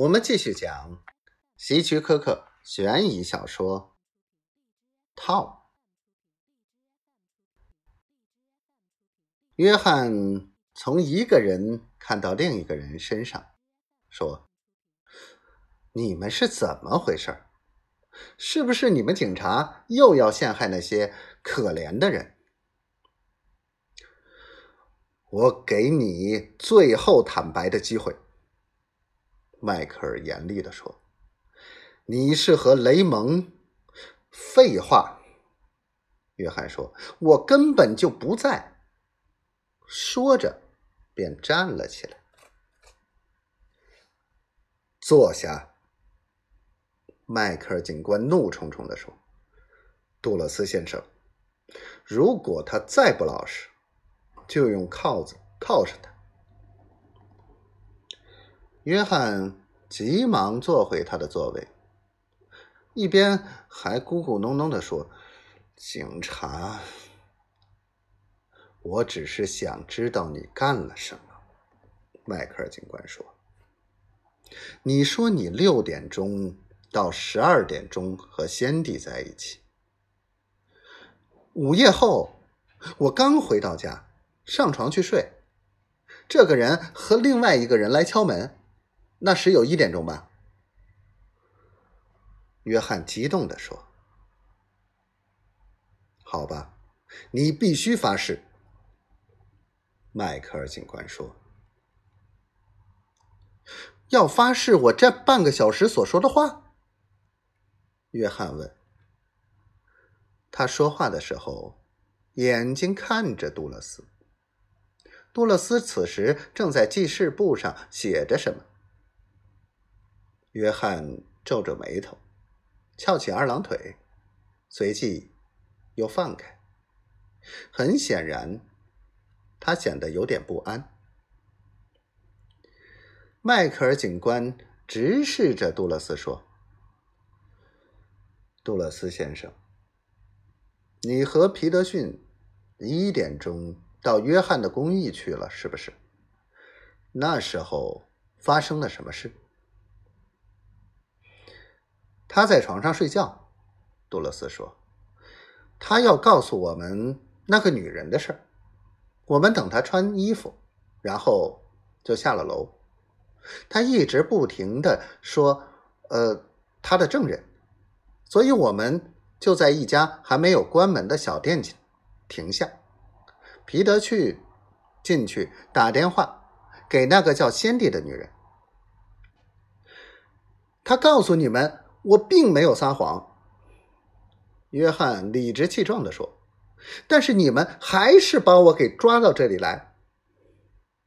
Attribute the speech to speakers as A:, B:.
A: 我们继续讲希区柯克悬疑小说《套》。约翰从一个人看到另一个人身上，说：“你们是怎么回事？是不是你们警察又要陷害那些可怜的人？”我给你最后坦白的机会。”迈克尔严厉的说：“你是和雷蒙？”废话。约翰说：“我根本就不在。”说着，便站了起来。坐下。迈克尔警官怒冲冲的说：“杜勒斯先生，如果他再不老实，就用铐子铐上他。”约翰急忙坐回他的座位，一边还咕咕哝哝的说：“警察，我只是想知道你干了什么。”迈克尔警官说：“你说你六点钟到十二点钟和先帝在一起。午夜后，我刚回到家，上床去睡，这个人和另外一个人来敲门。”那时有一点钟吧，约翰激动的说：“好吧，你必须发誓。”迈克尔警官说：“要发誓我这半个小时所说的话。”约翰问。他说话的时候，眼睛看着杜勒斯。杜勒斯此时正在记事簿上写着什么。约翰皱着眉头，翘起二郎腿，随即又放开。很显然，他显得有点不安。迈克尔警官直视着杜勒斯说：“杜勒斯先生，你和皮德逊一点钟到约翰的公寓去了，是不是？那时候发生了什么事？”他在床上睡觉，杜勒斯说：“他要告诉我们那个女人的事儿。我们等他穿衣服，然后就下了楼。他一直不停的说，呃，他的证人。所以我们就在一家还没有关门的小店前停下。皮德去进去打电话给那个叫先帝的女人。他告诉你们。”我并没有撒谎，约翰理直气壮的说：“但是你们还是把我给抓到这里来。